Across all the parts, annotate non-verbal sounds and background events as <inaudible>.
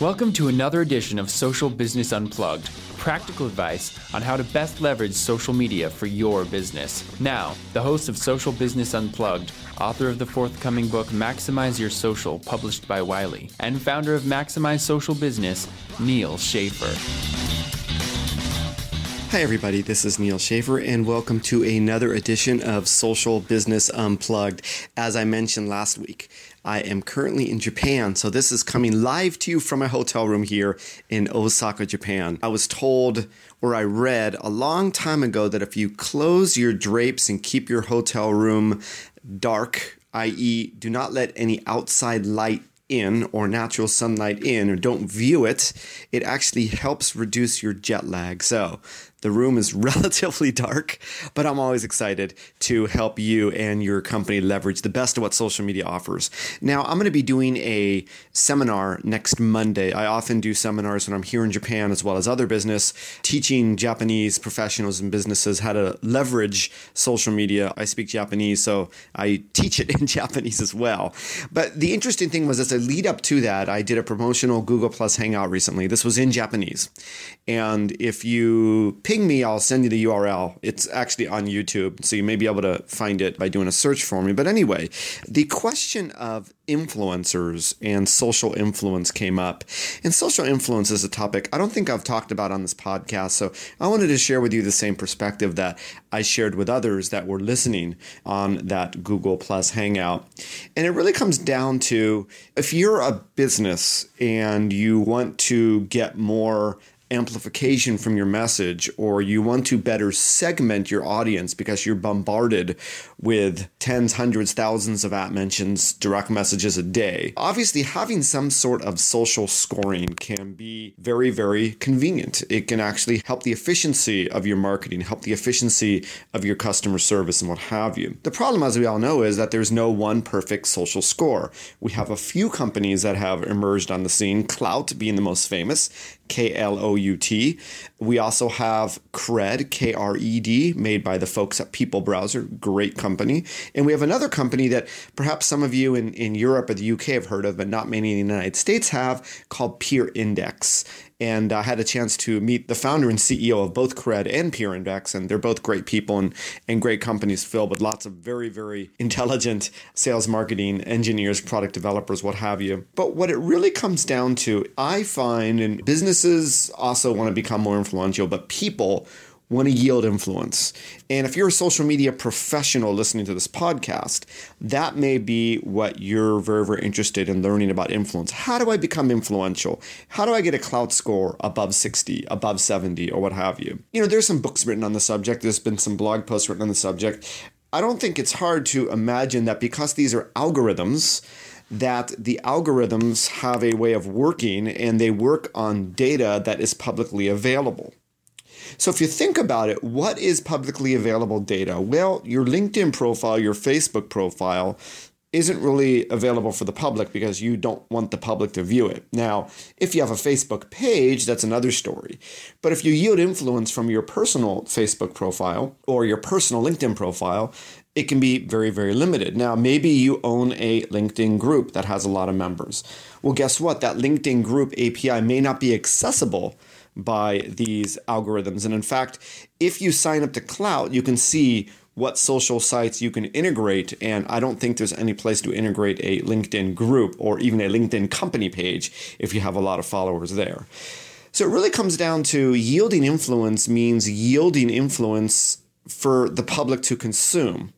Welcome to another edition of Social Business Unplugged, practical advice on how to best leverage social media for your business. Now, the host of Social Business Unplugged, author of the forthcoming book Maximize Your Social, published by Wiley, and founder of Maximize Social Business, Neal Schaffer. Hi, everybody. This is Neal Schaffer, and welcome to another edition of Social Business Unplugged. As I mentioned last week, I am currently in Japan, so this is coming live to you from my hotel room here in Osaka, Japan. I was told or I read a long time ago that if you close your drapes and keep your hotel room dark, i.e., do not let any outside light in or natural sunlight in or don't view it, it actually helps reduce your jet lag. So the room is <laughs> relatively dark, but I'm always excited to help you and your company leverage the best of what social media offers. Now, I'm going to be doing a seminar next Monday. I often do seminars when I'm here in Japan as well as other business, teaching Japanese professionals and businesses how to leverage social media. I speak Japanese, so I teach it <laughs> in Japanese as well. But the interesting thing was as a lead up to that, I did a promotional Google Plus Hangout recently. This was in Japanese. And if you ping me, I'll send you the URL. It's actually on YouTube, so you may be able to find it by doing a search for me. But anyway, the question of influencers and social influence came up. And social influence is a topic I don't think I've talked about on this podcast. So I wanted to share with you the same perspective that I shared with others that were listening on that Google Plus Hangout. And it really comes down to if you're a business and you want to get more amplification from your message or you want to better segment your audience because you're bombarded with tens, hundreds, thousands of at mentions, direct messages a day. Obviously, having some sort of social scoring can be very, very convenient. It can actually help the efficiency of your marketing, help the efficiency of your customer service, and what have you. The problem, as we all know, is that there's no one perfect social score. We have a few companies that have emerged on the scene, Klout being the most famous. K L O U T. We also have Kred, K R E D, made by the folks at PeopleBrowsr, great company. And we have another company that perhaps some of you in, in Europe or the UK have heard of, but not many in the United States have, called Peer Index and I had a chance to meet the founder and CEO of both Kred and Peer Index, and they're both great people and, and great companies filled with lots of very, very <laughs> intelligent sales, marketing, engineers, product developers, what have you. But what it really comes down to, I find, and businesses also want to become more influential, but people want to yield influence. And if you're a social media professional listening to this podcast, that may be what you're very, very interested in learning about influence. How do I become influential? How do I get a Klout score above 60, above 70, or what have you? You know, there's some books written on the subject, there's been some blog posts written on the subject. I don't think it's hard to imagine that because these are algorithms, that the algorithms have a way of working and they work on data that is publicly available. So if you think about it, what is publicly available data? Well, your LinkedIn profile, your Facebook profile isn't really available for the public because you don't want the public to view it. Now, if you have a Facebook page, that's another story. But if you yield influence from your personal Facebook profile or your personal LinkedIn profile, it can be very, very limited. Now, maybe you own a LinkedIn group that has a lot of members. Well, guess what? That LinkedIn group API may not be accessible by these algorithms. And in fact, if you sign up to Klout, you can see what social sites you can integrate. And I don't think there's any place to integrate a LinkedIn group or even a LinkedIn company page if you have a lot of followers there. So it really comes down to yielding influence means yielding influence for the public to consume.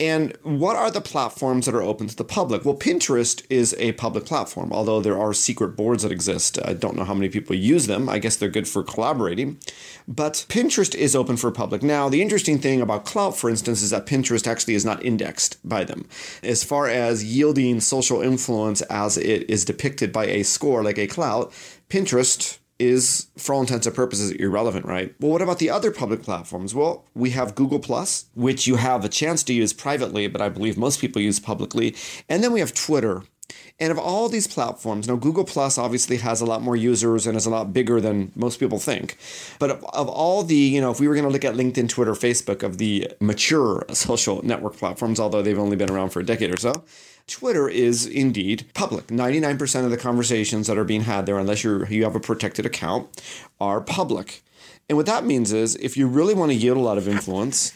And what are the platforms that are open to the public? Well, Pinterest is a public platform, although there are secret boards that exist. I don't know how many people use them. I guess they're good for collaborating. But Pinterest is open for public. Now, the interesting thing about Klout, for instance, is that Pinterest actually is not indexed by them. As far as yielding social influence as it is depicted by a score like a Klout, Pinterest is, for all intents and purposes, irrelevant, right? Well, what about the other public platforms? Well, we have Google Plus, which you have a chance to use privately, but I believe most people use publicly. And then we have Twitter. And of all these platforms, now Google Plus obviously has a lot more users and is a lot bigger than most people think. But of, of all the, you know, if we were going to look at LinkedIn, Twitter, Facebook, of the mature social network platforms, although they've only been around for a decade or so, Twitter is indeed public. 99% of the conversations that are being had there, unless you you have a protected account, are public. And what that means is if you really want to yield a lot of influence,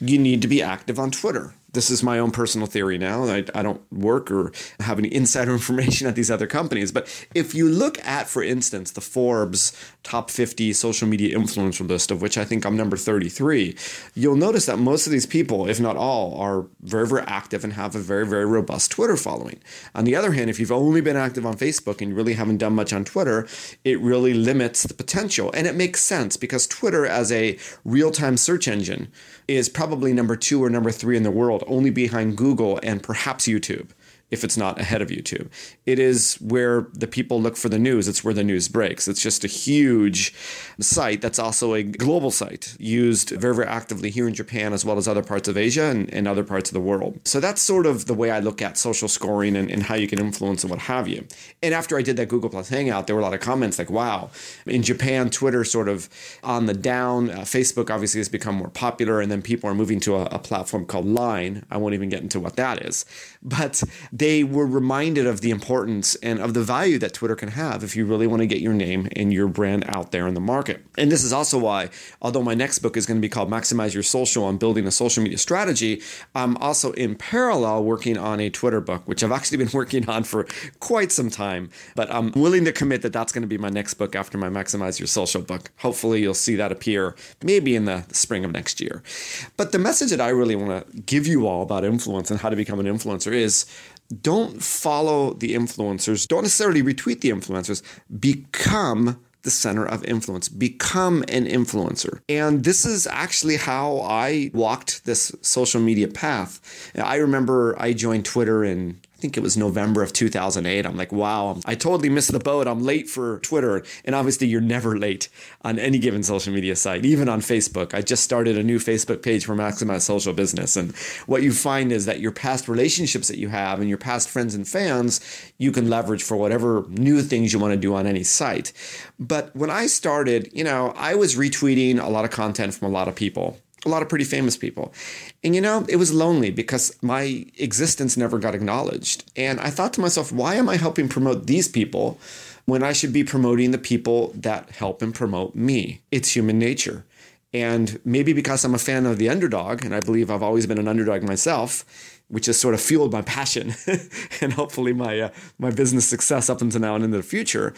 you need to be active on Twitter this is my own personal theory now. I, I don't work or have any <laughs> insider information at these other companies. But if you look at, for instance, the Forbes top 50 social media influencer list, of which I think I'm number 33, you'll notice that most of these people, if not all, are very, very active and have a very, very robust Twitter following. On the other hand, if you've only been active on Facebook and you really haven't done much on Twitter, it really limits the potential. And it makes sense because Twitter, as a real time search engine, is probably number two or number three in the world, only behind Google and perhaps YouTube if it's not ahead of YouTube. It is where the people look for the news. It's where the news breaks. It's just a huge site that's also a global site used very, very actively here in Japan as well as other parts of Asia and, and other parts of the world. So that's sort of the way I look at social scoring and, and how you can influence and what have you. And after I did that Google Plus Hangout, there were a lot of comments like, wow, in Japan, Twitter sort of on the down. Uh, Facebook obviously has become more popular, and then people are moving to a, a platform called Line. I won't even get into what that is. But they were reminded of the importance and of the value that Twitter can have if you really want to get your name and your brand out there in the market. And this is also why, although my next book is going to be called Maximize Your Social on Building a Social Media Strategy, I'm also in parallel working on a Twitter book, which I've actually been <laughs> working on for quite some time. But I'm willing to commit that that's going to be my next book after my Maximize Your Social book. Hopefully, you'll see that appear maybe in the spring of next year. But the message that I really want to give you all about influence and how to become an influencer is don't follow the influencers, don't necessarily retweet the influencers, become the center of influence, become an influencer. And this is actually how I walked this social media path. I remember I joined Twitter in think it was November of 2008. I'm like, wow, I totally missed the boat. I'm late for Twitter. And obviously, you're never late on any given social media site, even on Facebook. I just started a new Facebook page for Maximize Social Business. And what you find is that your past relationships that you have and your past friends and fans, you can leverage for whatever new things you want to do on any site. But when I started, you know, I was retweeting a lot of content from a lot of people a lot of pretty famous people. And you know, it was lonely because my existence never got acknowledged. And I thought to myself, why am I helping promote these people when I should be promoting the people that help and promote me? It's human nature. And maybe because I'm a fan of the underdog, and I believe I've always been an underdog myself, which has sort of fueled my passion <laughs> and hopefully my uh, my business success up until now and into the future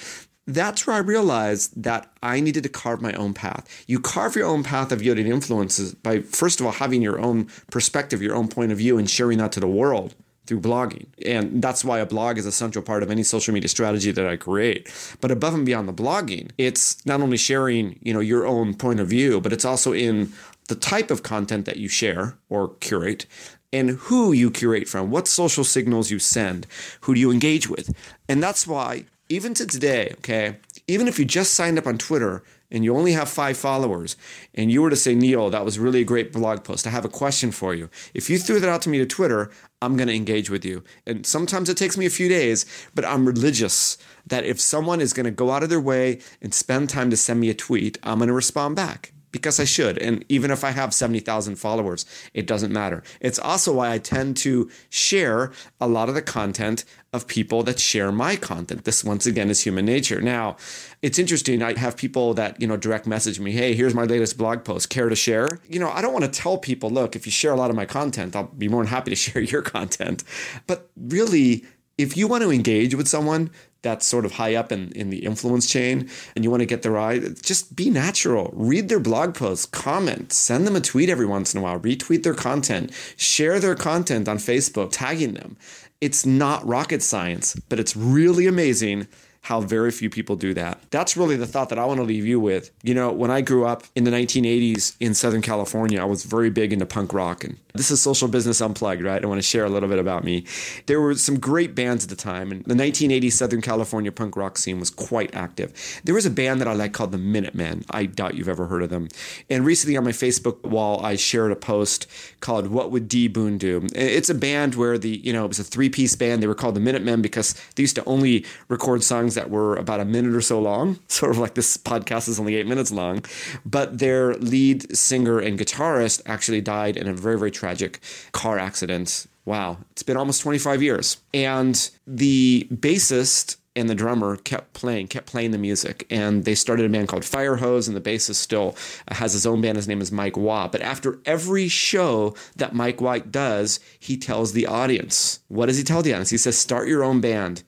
that's where I realized that I needed to carve my own path. You carve your own path of yielding influences by, first of all, having your own perspective, your own point of view, and sharing that to the world through blogging. And that's why a blog is a central part of any social media strategy that I create. But above and beyond the blogging, it's not only sharing, you know, your own point of view, but it's also in the type of content that you share or curate and who you curate from, what social signals you send, who do you engage with. And that's why even to today, okay, even if you just signed up on Twitter and you only have five followers, and you were to say, Neal, that was really a great blog post, I have a question for you. If you threw that out to me to Twitter, I'm going to engage with you. And sometimes it takes me a few days, but I'm religious that if someone is going to go out of their way and spend time to send me a tweet, I'm going to respond back because I should. And even if I have 70,000 followers, it doesn't matter. It's also why I tend to share a lot of the content of people that share my content. This once again is human nature. Now, it's interesting. I have people that, you know, direct message me, "Hey, here's my latest blog post. Care to share?" You know, I don't want to tell people, "Look, if you share a lot of my content, I'll be more than happy to <laughs> share your content." But really, if you want to engage with someone, that's sort of high up in, in the influence chain and you want to get their eye, just be natural. Read their blog posts, comment, send them a tweet every once in a while, retweet their content, share their content on Facebook, tagging them. It's not rocket science, but it's really amazing how very few people do that. That's really the thought that I want to leave you with. You know, when I grew up in the 1980s in Southern California, I was very big into punk rock. And this is Social Business Unplugged, right? I want to share a little bit about me. There were some great bands at the time, and the 1980s Southern California punk rock scene was quite active. There was a band that I like called the Minutemen. I doubt you've ever heard of them. And recently on my Facebook wall, I shared a post called What Would D Boon Do? It's a band where the, you know, it was a three piece band. They were called the Minutemen because they used to only record songs that were about a minute or so long, <laughs> sort of like this podcast is only eight minutes long. But their lead singer and guitarist actually died in a very, very tragic car accident Wow, it's been almost 25 years. And the bassist and the drummer kept playing, kept playing the music. And they started a band called Firehose, and the bassist still has his own band. His name is Mike Watt. But after every show that Mike Watt does, he tells the audience, What does he tell the audience? He says, Start your own band,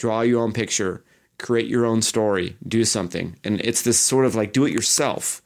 draw your own picture, create your own story, do something. And it's this sort of like do it yourself.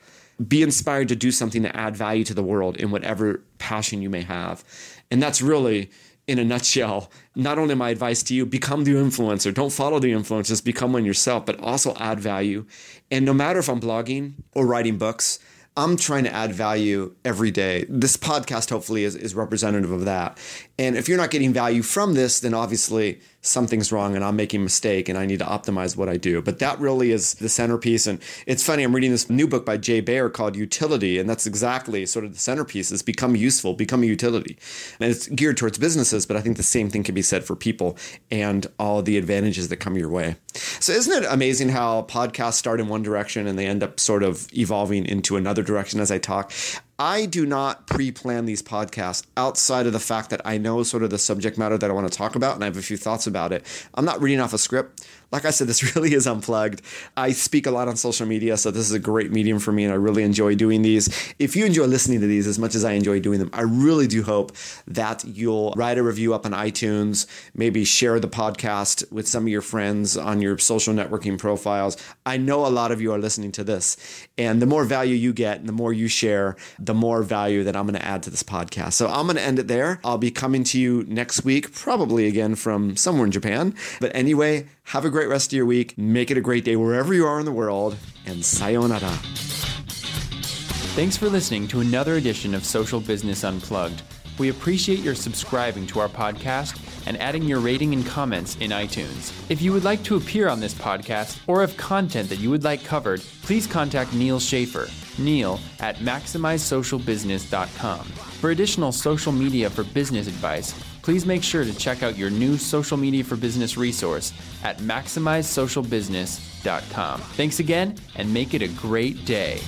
Be inspired to do something to add value to the world in whatever passion you may have. And that's really in a nutshell, not only my advice to you, become the influencer. Don't follow the influencers, become one yourself, but also add value. And no matter if I'm blogging or writing books, I'm trying to add value every day. This podcast hopefully is, is representative of that. And if you're not getting value from this, then obviously something's wrong and I'm making a mistake and I need to optimize what I do. But that really is the centerpiece. And it's funny, I'm reading this new book by Jay Baer called Youtility, and that's exactly sort of the centerpiece is become useful, become a utility. And it's geared towards businesses, but I think the same thing can be said for people and all the advantages that come your way. So isn't it amazing how podcasts start in one direction and they end up sort of evolving into another direction as I talk? I do not pre plan these podcasts outside of the fact that I know sort of the subject matter that I want to talk about and I have a few thoughts about it. I'm not reading off a script like I said, this <laughs> really is unplugged. I speak a lot on social media, so this is a great medium for me, and I really enjoy doing these. If you enjoy listening to these as much as I enjoy doing them, I really do hope that you'll write a review up on iTunes, maybe share the podcast with some of your friends on your social networking profiles. I know a lot of you are listening to this, and the more value you get and the more you share, the more value that I'm going to add to this podcast. So I'm going to end it there. I'll be coming to you next week, probably again from somewhere in Japan. But anyway, have a great rest of your week. Make it a great day wherever you are in the world. And sayonara. Thanks for listening to another edition of Social Business Unplugged. We appreciate your subscribing to our podcast and adding your rating and comments in iTunes. If you would like to appear on this podcast or have content that you would like covered, please contact Neal Schaffer, neil at maximizesocialbusiness.com. For additional social media for business advice, please make sure to check out your new social media for business resource at maximizesocialbusiness.com. Thanks again and make it a great day.